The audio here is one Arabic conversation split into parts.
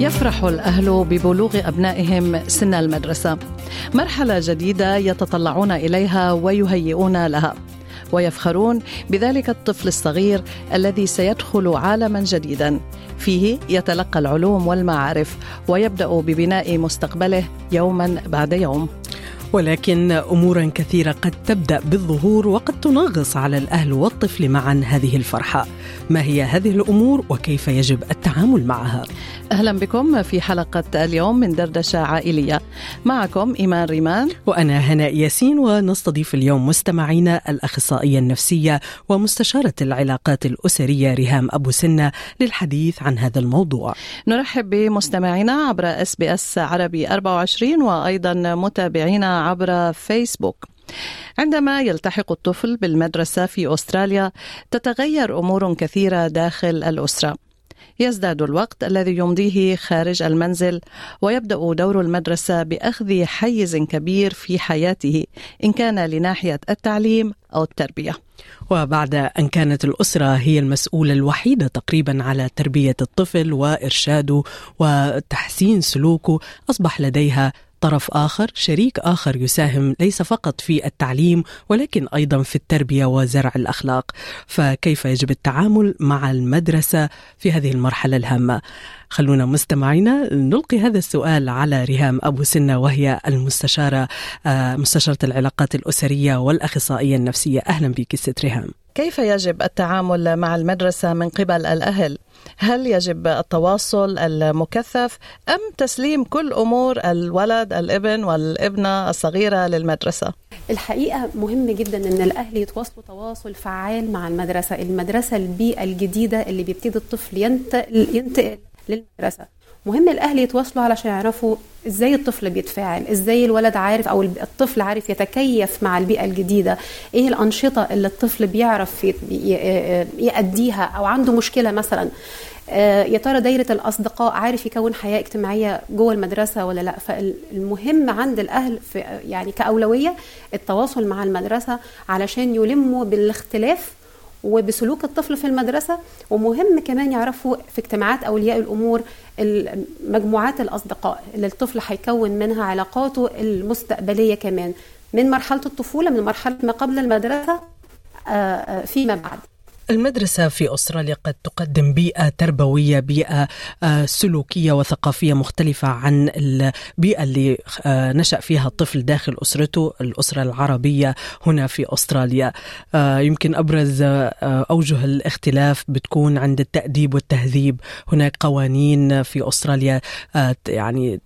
يفرح الأهل ببلوغ أبنائهم سن المدرسة. مرحلة جديدة يتطلعون إليها ويهيئون لها. ويفخرون بذلك الطفل الصغير الذي سيدخل عالما جديدا. فيه يتلقى العلوم والمعارف ويبدأ ببناء مستقبله يوما بعد يوم. ولكن أمورا كثيرة قد تبدأ بالظهور وقد تنغص على الأهل والطفل معا هذه الفرحة. ما هي هذه الأمور وكيف يجب التعامل معها؟ أهلا بكم في حلقة اليوم من دردشة عائلية. معكم إيمان ريمان. وأنا هناء ياسين ونستضيف اليوم مستمعينا الأخصائية النفسية ومستشارة العلاقات الأسرية ريهام أبو سنة للحديث عن هذا الموضوع. نرحب بمستمعينا عبر إس بي إس عربي 24 وأيضا متابعينا عبر فيسبوك. عندما يلتحق الطفل بالمدرسة في أستراليا تتغير أمور كثيرة داخل الأسرة. يزداد الوقت الذي يمضيه خارج المنزل ويبدأ دور المدرسة بأخذ حيز كبير في حياته إن كان لناحية التعليم أو التربية. وبعد أن كانت الأسرة هي المسؤولة الوحيدة تقريبا على تربية الطفل وإرشاده وتحسين سلوكه أصبح لديها طرف آخر شريك آخر يساهم ليس فقط في التعليم ولكن أيضا في التربية وزرع الأخلاق. فكيف يجب التعامل مع المدرسة في هذه المرحلة الهامة؟ خلونا مستمعينا نلقي هذا السؤال على ريهام أبو سنة وهي المستشارة مستشارة العلاقات الأسرية والأخصائية النفسية. أهلا بك ست ريهام كيف يجب التعامل مع المدرسة من قبل الأهل؟ هل يجب التواصل المكثف أم تسليم كل أمور الولد الابن والابنة الصغيرة للمدرسة؟ الحقيقة مهم جدا أن الأهل يتواصلوا تواصل فعال مع المدرسة المدرسة البيئة الجديدة اللي بيبتدي الطفل ينتقل, ينتقل للمدرسة مهم الأهل يتواصلوا علشان يعرفوا إزاي الطفل بيتفاعل إزاي الولد عارف أو الطفل عارف يتكيف مع البيئة الجديدة إيه الأنشطة اللي الطفل بيعرف يأديها أو عنده مشكلة مثلا. يا ترى دايرة الأصدقاء عارف يكون حياة اجتماعية جوه المدرسة ولا لأ؟ فالمهم عند الأهل في يعني كأولوية التواصل مع المدرسة علشان يلموا بالاختلاف وبسلوك الطفل في المدرسة. ومهم كمان يعرفوا في اجتماعات أولياء الأمور مجموعات الأصدقاء اللي الطفل هيكون منها علاقاته المستقبلية كمان. من مرحلة الطفولة من مرحلة ما قبل المدرسة فيما بعد. المدرسة في أستراليا قد تقدم بيئة تربوية بيئة سلوكية وثقافية مختلفة عن البيئة اللي نشأ فيها الطفل داخل أسرته الأسرة العربية هنا في أستراليا. يمكن أبرز أوجه الاختلاف بتكون عند التأديب والتهذيب. هناك قوانين في أستراليا يعني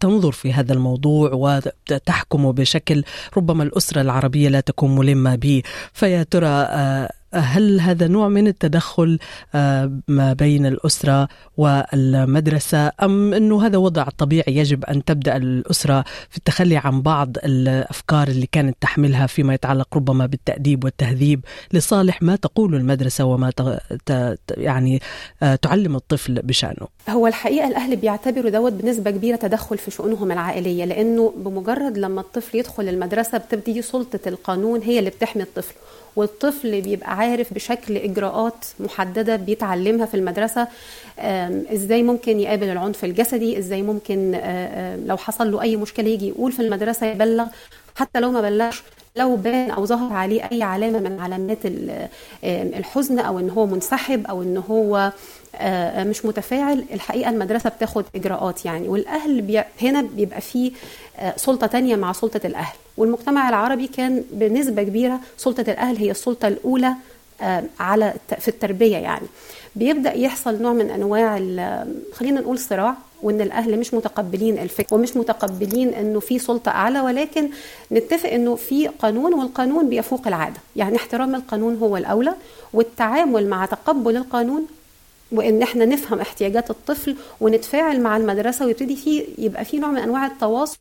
تنظر في هذا الموضوع وتحكم بشكل ربما الأسرة العربية لا تكون ملمة به. فيا ترى هل هذا نوع من التدخل ما بين الأسرة والمدرسة أم أنه هذا وضع طبيعي يجب أن تبدأ الأسرة في التخلي عن بعض الأفكار اللي كانت تحملها فيما يتعلق ربما بالتأديب والتهذيب لصالح ما تقول المدرسة وما يعني تعلم الطفل بشأنه؟ هو الحقيقة الأهل بيعتبروا دوت بنسبة كبيرة تدخل في شؤونهم العائلية لأنه بمجرد لما الطفل يدخل المدرسة بتبتدي سلطة القانون هي اللي بتحمي الطفل. والطفل بيبقى عارف بشكل إجراءات محددة بيتعلمها في المدرسة إزاي ممكن يقابل العنف الجسدي إزاي ممكن لو حصل له أي مشكلة يجي يقول في المدرسة يبلغ حتى لو ما بلغش لو بان أو ظهر عليه أي علامة من علامات الحزن أو إن هو منسحب أو إن هو مش متفاعل الحقيقة المدرسة بتاخد إجراءات يعني. والأهل بي هنا بيبقى فيه سلطة تانية مع سلطة الأهل. والمجتمع العربي كان بنسبة كبيرة سلطة الأهل هي السلطة الأولى على في التربية يعني. بيبدأ يحصل نوع من أنواع خلينا نقول صراع وإن الأهل مش متقبلين الفكر ومش متقبلين إنه في سلطة أعلى ولكن نتفق إنه في قانون والقانون بيفوق العادة. يعني احترام القانون هو الأولى والتعامل مع تقبل القانون وإن إحنا نفهم احتياجات الطفل ونتفاعل مع المدرسة ويبتدي في يبقى في نوع من أنواع التواصل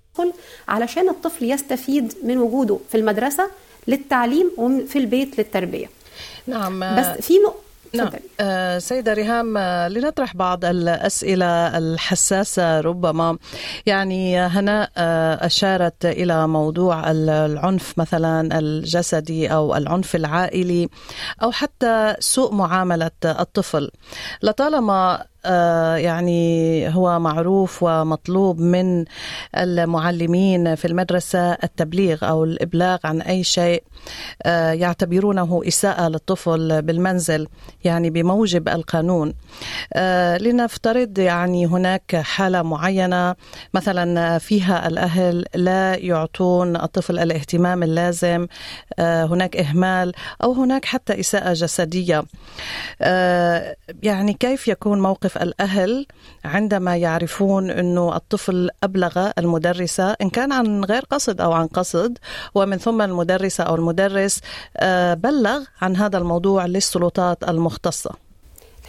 علشان الطفل يستفيد من وجوده في المدرسة للتعليم وفي البيت للتربية. نعم. بس في نقطه نعم. آه سيدة ريهام آه لنطرح بعض الأسئلة الحساسة ربما. يعني هناء آه أشارت إلى موضوع العنف مثلا الجسدي أو العنف العائلي أو حتى سوء معاملة الطفل. لطالما يعني هو معروف ومطلوب من المعلمين في المدرسة التبليغ أو الإبلاغ عن أي شيء آه، يعتبرونه إساءة للطفل بالمنزل يعني بموجب القانون. آه، لنفترض يعني هناك حالة معينة مثلا فيها الأهل لا يعطون الطفل الاهتمام اللازم هناك إهمال أو هناك حتى إساءة جسدية. يعني كيف يكون موقف موقف الأهل عندما يعرفون أنه الطفل أبلغ المدرسة إن كان عن غير قصد أو عن قصد ومن ثم المدرسة أو المدرس آه، بلغ عن هذا الموضوع للسلطات المختصة.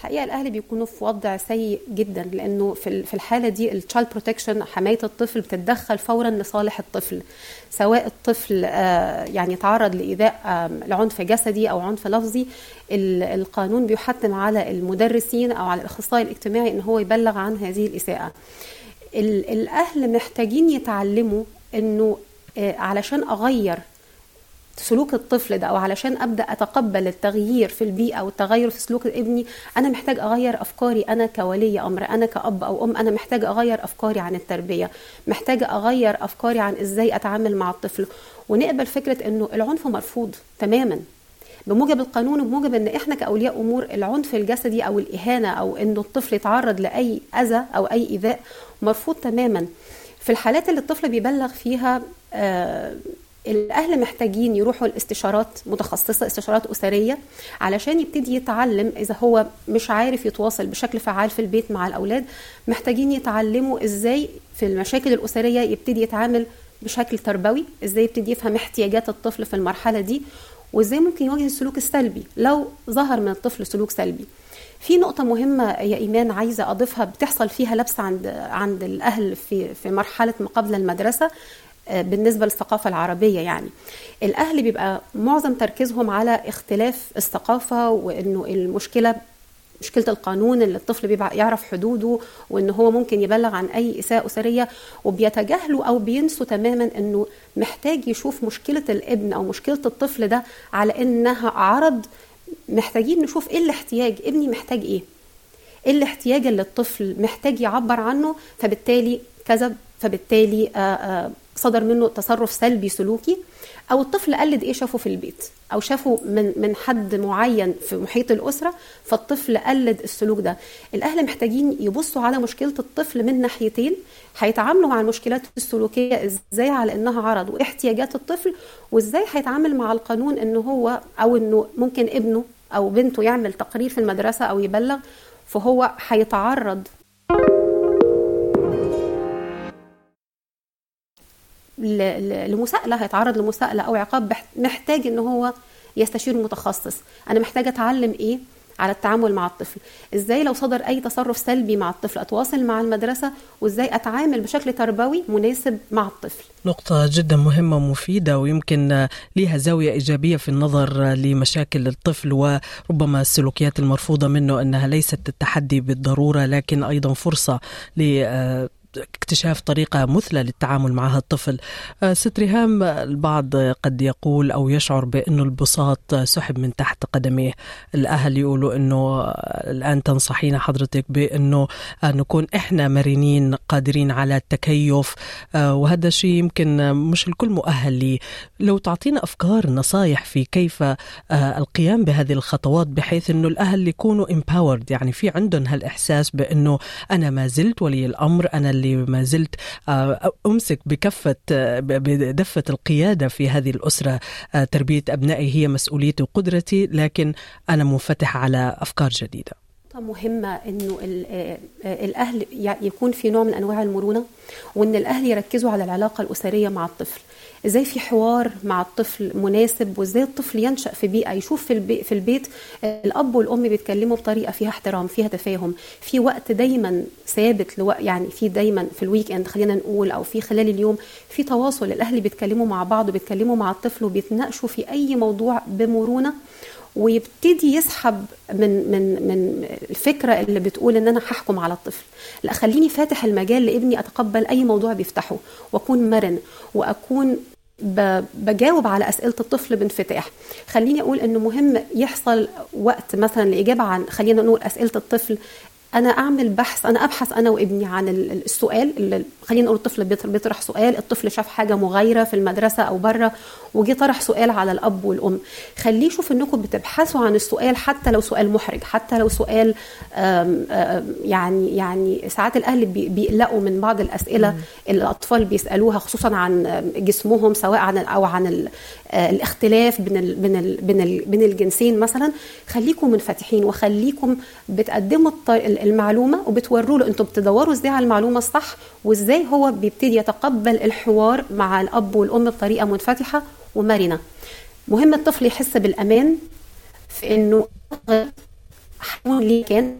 الحقيقة الأهل بيكونوا في وضع سيء جدا لأنه في الحالة دي ال child protection حماية الطفل بتتدخل فورا لصالح الطفل. سواء الطفل آه، يعني تعرض لإيذاء لعنف جسدي أو عنف لفظي القانون بيحتم على المدرسين أو على الأخصائي الاجتماعي إن هو يبلغ عن هذه الإساءة. الأهل محتاجين يتعلموا إنه آه، علشان أغير سلوك الطفل ده أو علشان أبدأ أتقبل التغيير في البيئة والتغير في سلوك ابني أنا محتاج أغير أفكاري أنا كولي أمر أنا كأب أو أم أنا محتاج أغير أفكاري عن التربية محتاجه أغير أفكاري عن إزاي أتعامل مع الطفل. ونقبل فكرة إنه العنف مرفوض تماما بموجب القانون وبموجب إن إحنا كأولياء أمور العنف الجسدي أو الإهانة أو إنه الطفل يتعرض لأي أذى أو أي إيذاء مرفوض تماما. في الحالات اللي الطفل بيبلغ فيها آه الأهل محتاجين يروحوا لاستشارات متخصصة استشارات أسرية علشان يبتدي يتعلم إذا هو مش عارف يتواصل بشكل فعال في البيت مع الأولاد محتاجين يتعلموا إزاي في المشاكل الأسرية يبتدي يتعامل بشكل تربوي إزاي يبتدي يفهم احتياجات الطفل في المرحلة دي وإزاي ممكن يواجه السلوك السلبي. لو ظهر من الطفل سلوك سلبي. في نقطة مهمة يا إيمان عايزة أضيفها بتحصل فيها لبس عند عند الأهل في في مرحلة ما قبل المدرسة. بالنسبة للثقافة العربية يعني. الأهل بيبقى معظم تركيزهم على اختلاف الثقافة وإنه المشكلة مشكلة القانون اللي الطفل بيبقى يعرف حدوده وإن هو ممكن يبلغ عن أي إساءة أسرية وبيتجاهلوا أو بينسوا تماما إنه محتاج يشوف مشكلة الابن أو مشكلة الطفل ده على إنها عرض محتاجين نشوف إيه الاحتياج ابني محتاج إيه؟ إيه الاحتياج اللي الطفل محتاج يعبر عنه؟ فبالتالي كذب فبالتالي آآ آآ صدر منه تصرف سلبي سلوكي أو الطفل قلد إيه شافه في البيت أو شافه من من حد معين في محيط الأسرة فالطفل قلد السلوك ده. الأهل محتاجين يبصوا على مشكلة الطفل من ناحيتين هيتعاملوا مع المشكلات السلوكية إزاي على إنها عرض واحتياجات الطفل وإزاي هيتعامل مع القانون إن هو أو إنه ممكن ابنه أو بنته يعمل تقرير في المدرسة أو يبلغ فهو هيتعرض لمساءلة هيتعرض لمساءلة أو عقاب محتاج إن هو يستشير متخصص. أنا محتاجة أتعلم إيه؟ على التعامل مع الطفل. إزاي لو صدر أي تصرف سلبي مع الطفل أتواصل مع المدرسة وإزاي أتعامل بشكل تربوي مناسب مع الطفل. نقطة جدا مهمة ومفيدة ويمكن لها زاوية إيجابية في النظر لمشاكل الطفل وربما السلوكيات المرفوضة منه أنها ليست التحدي بالضرورة لكن أيضا فرصة اكتشاف طريقة مثلى للتعامل مع الطفل. آه، ست ريهام البعض قد يقول أو يشعر بأنه البساط سحب من تحت قدميه. الأهل يقولوا أنه الآن تنصحين حضرتك بأنه نكون إحنا مرنين قادرين على التكيف. آه، وهذا الشيء يمكن مش الكل مؤهل لي لو تعطينا أفكار نصايح في كيف آه، القيام بهذه الخطوات بحيث أنه الأهل يكونوا empowered يعني في عندهم هالإحساس بأنه أنا ما زلت ولي الأمر أنا اللي ما زلت آه، أمسك بكفة آه، بدفة القيادة في هذه الأسرة آه، تربية أبنائي هي مسؤوليتي وقدرتي لكن أنا منفتح على أفكار جديدة. مهمة إنه الأهل يكون في نوع من أنواع المرونة وإن الأهل يركزوا على العلاقة الأسرية مع الطفل. إزاي في حوار مع الطفل مناسب وإزاي الطفل ينشأ في بيئة يشوف في, البي في البيت الأب والأم بيتكلموا بطريقة فيها احترام فيها تفاهم في وقت دايما ثابت لو يعني في دايما في ال weekend خلينا نقول أو في خلال اليوم في تواصل الأهل بيتكلموا مع بعض وبيتكلموا مع الطفل وبيتناقشوا في أي موضوع بمرونة ويبتدي يسحب من من من الفكرة اللي بتقول إن أنا هحكم على الطفل. لا خليني فاتح المجال لابني أتقبل أي موضوع بيفتحه وأكون مرن وأكون بجاوب على أسئلة الطفل بانفتاح. خليني أقول إنه مهم يحصل وقت مثلا لإجابة عن خلينا نقول أسئلة الطفل أنا أعمل بحث أنا أبحث أنا وابني عن السؤال اللي خلينا نقول الطفل بيطرح سؤال الطفل شاف حاجة مغايرة في المدرسة أو بره وجي طرح سؤال على الأب والأم. خليه يشوف إنكم بتبحثوا عن السؤال حتى لو سؤال محرج حتى لو سؤال آم آم يعني يعني ساعات الأهل بيقلقوا من بعض الأسئلة اللي الأطفال بيسألوها خصوصا عن جسمهم سواء عن أو عن الاختلاف بين ال بين ال بين, ال بين الجنسين مثلا. خليكم منفتحين وخليكم بتقدموا المعلومة وبتوروا له أنتم بتدوروا إزاي على المعلومة الصح وازاي هو بيبتدي يتقبل الحوار مع الأب والأم بطريقة منفتحة ومرنة. مهم الطفل يحس بالأمان في إنه حاول ليه كان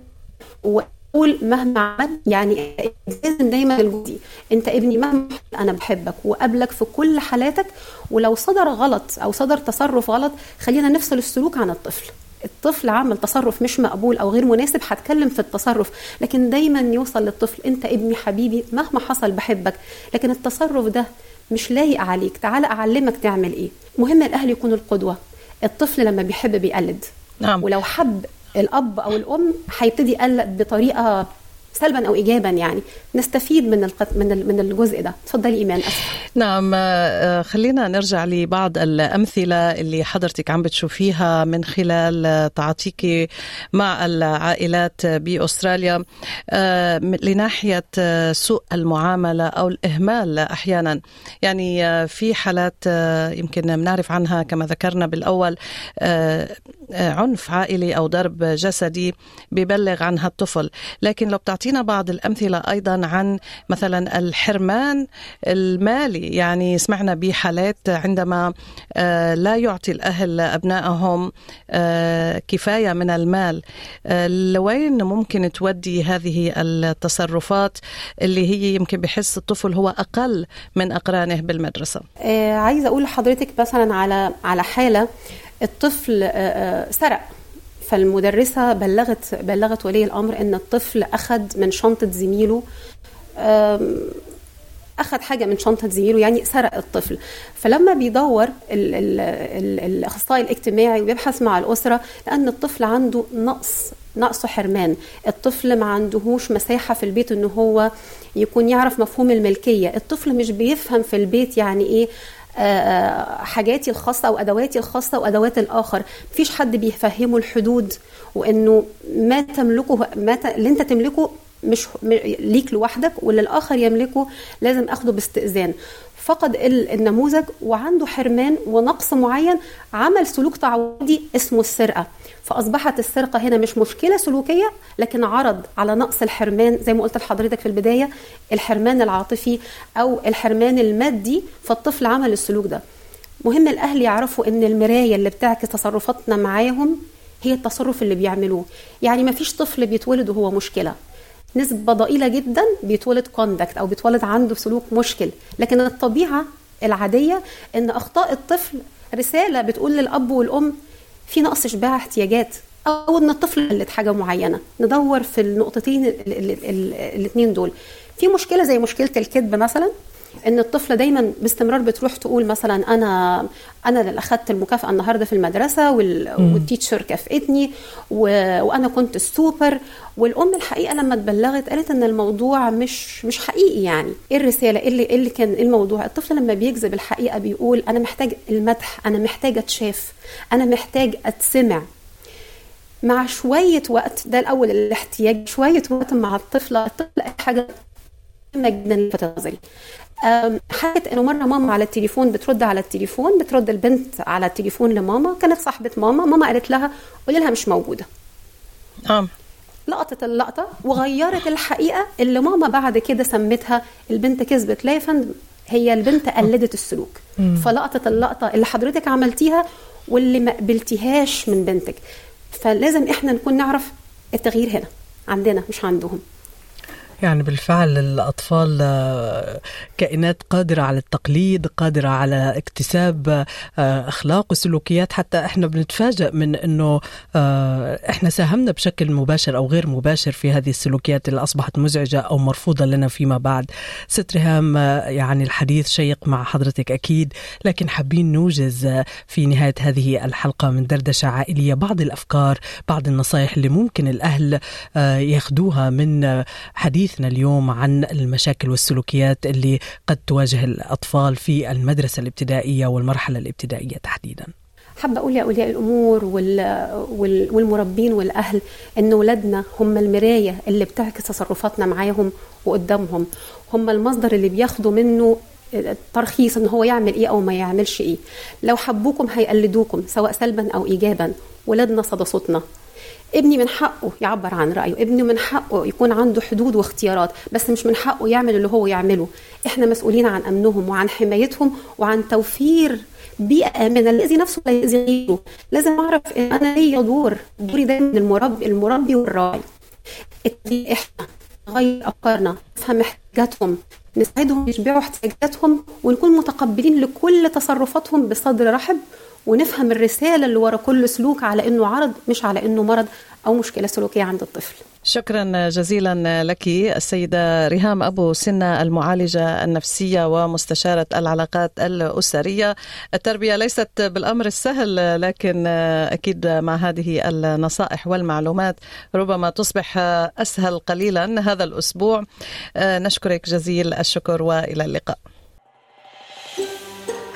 وقول مهما عمل يعني لازم دايما الجزء أنت ابني مهما أنا بحبك وقابلك في كل حالاتك ولو صدر غلط أو صدر تصرف غلط خلينا نفصل السلوك عن الطفل. الطفل عمل تصرف مش مقبول أو غير مناسب هتكلم في التصرف. لكن دايما يوصل للطفل أنت ابني حبيبي مهما حصل بحبك لكن التصرف ده مش لايق عليك. تعال أعلمك تعمل إيه. مهم الأهل يكونوا القدوة. الطفل لما بيحب بيقلد. نعم. ولو حب الأب أو الأم هيبتدي يقلد بطريقة سلبا أو ايجابا يعني. نستفيد من القط... من من الجزء ده. تفضلي إيمان. أسف. نعم خلينا نرجع لبعض الأمثلة اللي حضرتك عم بتشوفيها من خلال تعاطيك مع العائلات بأستراليا. لناحية سوء المعاملة أو الإهمال أحيانا. يعني في حالات يمكن بنعرف عنها كما ذكرنا بالأول. عنف عائلي أو ضرب جسدي ببلغ عنها الطفل. لكن لو بتعطينا بعض الأمثلة أيضا عن مثلا الحرمان المالي يعني سمعنا بحالات عندما لا يعطي الأهل أبنائهم كفاية من المال. لوين ممكن تودي هذه التصرفات اللي هي يمكن بحس الطفل هو أقل من أقرانه بالمدرسة؟ آه عايزة أقول لحضرتك مثلا على على حالة. الطفل آه سرق. فالمدرسة بلغت بلغت ولي الأمر إن الطفل أخذ من شنطة زميله أخذ حاجة من شنطة زميله يعني سرق الطفل. فلما بيدور الأخصائي الاجتماعي وبيبحث مع الأسرة لأن الطفل عنده نقص نقصه حرمان. الطفل ما عندهوش مساحة في البيت إن هو يكون يعرف مفهوم الملكية. الطفل مش بيفهم في البيت يعني إيه حاجاتي الخاصة أو أدواتي الخاصة وأدوات الآخر. مفيش حد بيفهمه الحدود وإنه ما تملكه ما ت... اللي أنت تملكه مش ليك لوحدك واللي الآخر يملكه لازم أخده باستئذان. فقد النموذج وعنده حرمان ونقص معين عمل سلوك تعودي اسمه السرقة. فأصبحت السرقة هنا مش مشكلة سلوكية لكن عرض على نقص الحرمان زي ما قلت لحضرتك في البداية الحرمان العاطفي أو الحرمان المادي فالطفل عمل السلوك ده. مهم الأهل يعرفوا إن المراية اللي بتعكس تصرفاتنا معاهم هي التصرف اللي بيعملوه. يعني ما فيش طفل بيتولد وهو مشكلة. نسبة ضئيلة جدا بيتولد كوندكت أو بيتولد عنده سلوك مشكل. لكن الطبيعة العادية إن أخطاء الطفل رسالة بتقول للأب والأم في نقص اشباع احتياجات أو إن الطفل قلت حاجة معينة. ندور في النقطتين الاثنين دول. في مشكلة زي مشكلة الكذب مثلا؟ إن الطفلة دايما باستمرار بتروح تقول مثلا أنا أنا اللي اخذت المكافأة النهارده في المدرسة وال... وال teacher كافئتني و... وأنا كنت السوبر والأم الحقيقة لما اتبلغت قالت إن الموضوع مش مش حقيقي يعني. إيه الرسالة؟ إيه اللي, إيه اللي كان إيه الموضوع؟ الطفل لما بيكذب الحقيقة بيقول أنا محتاج المدح أنا محتاج أتشاف أنا محتاج أتسمع. مع شوية وقت ده الأول الاحتياج شوية وقت مع الطفلة الطفل حاجة مهمه جدا نظري حكت إنه مرة ماما على التليفون بترد على التليفون بترد البنت على التليفون لماما. كانت صاحبة ماما ماما قالت لها قولي لها مش موجودة. آه لقطت اللقطة وغيرت الحقيقة اللي ماما بعد كده سمتها البنت كذبت لا يا فندم هي البنت قلدت السلوك. فلقطت اللقطة اللي حضرتك عملتيها واللي ما قبلتيهاش من بنتك. فلازم إحنا نكون نعرف التغيير هنا عندنا مش عندهم. يعني بالفعل الأطفال آه، كائنات قادرة على التقليد قادرة على اكتساب آه، أخلاق وسلوكيات. حتى إحنا بنتفاجأ من أنه آه، إحنا ساهمنا بشكل مباشر أو غير مباشر في هذه السلوكيات اللي أصبحت مزعجة أو مرفوضة لنا فيما بعد. ست ريهام يعني الحديث شيق مع حضرتك أكيد لكن حابين نوجز في نهاية هذه الحلقة من دردشة عائلية بعض الأفكار بعض النصائح اللي ممكن الأهل ياخذوها من حديث حديثنا اليوم عن المشاكل والسلوكيات اللي قد تواجه الأطفال في المدرسة الابتدائية والمرحلة الابتدائية تحديدا. حابة أقول لأولياء الأمور والمربين والأهل إن ولادنا هم المراية اللي بتعكس تصرفاتنا معاهم وقدامهم. هم المصدر اللي بياخدوا منه ترخيص إن هو يعمل إيه أو ما يعملش إيه. لو حبوكم هيقلدوكم سواء سلبا أو ايجابا. ولادنا صدى صوتنا. ابني من حقه يعبر عن رأيه ابني من حقه يكون عنده حدود واختيارات بس مش من حقه يعمل اللي هو يعمله. إحنا مسؤولين عن أمنهم وعن حمايتهم وعن توفير بيئة آمنة الذي نفسه لا غيره لازم أعرف إن أنا ليا دور دوري دايما المربي المربي والراعي. إحنا نغير أفكارنا نفهم احتياجاتهم نساعدهم يشبعوا احتياجاتهم ونكون متقبلين لكل تصرفاتهم بصدر رحب ونفهم الرسالة اللي ورا كل سلوك على إنه عرض مش على إنه مرض أو مشكلة سلوكية عند الطفل. شكرا جزيلا لك السيدة ريهام أبو سنة المعالجة النفسية ومستشارة العلاقات الأسرية. التربية ليست بالأمر السهل لكن أكيد مع هذه النصائح والمعلومات ربما تصبح أسهل قليلا هذا الأسبوع. نشكرك جزيل الشكر وإلى اللقاء.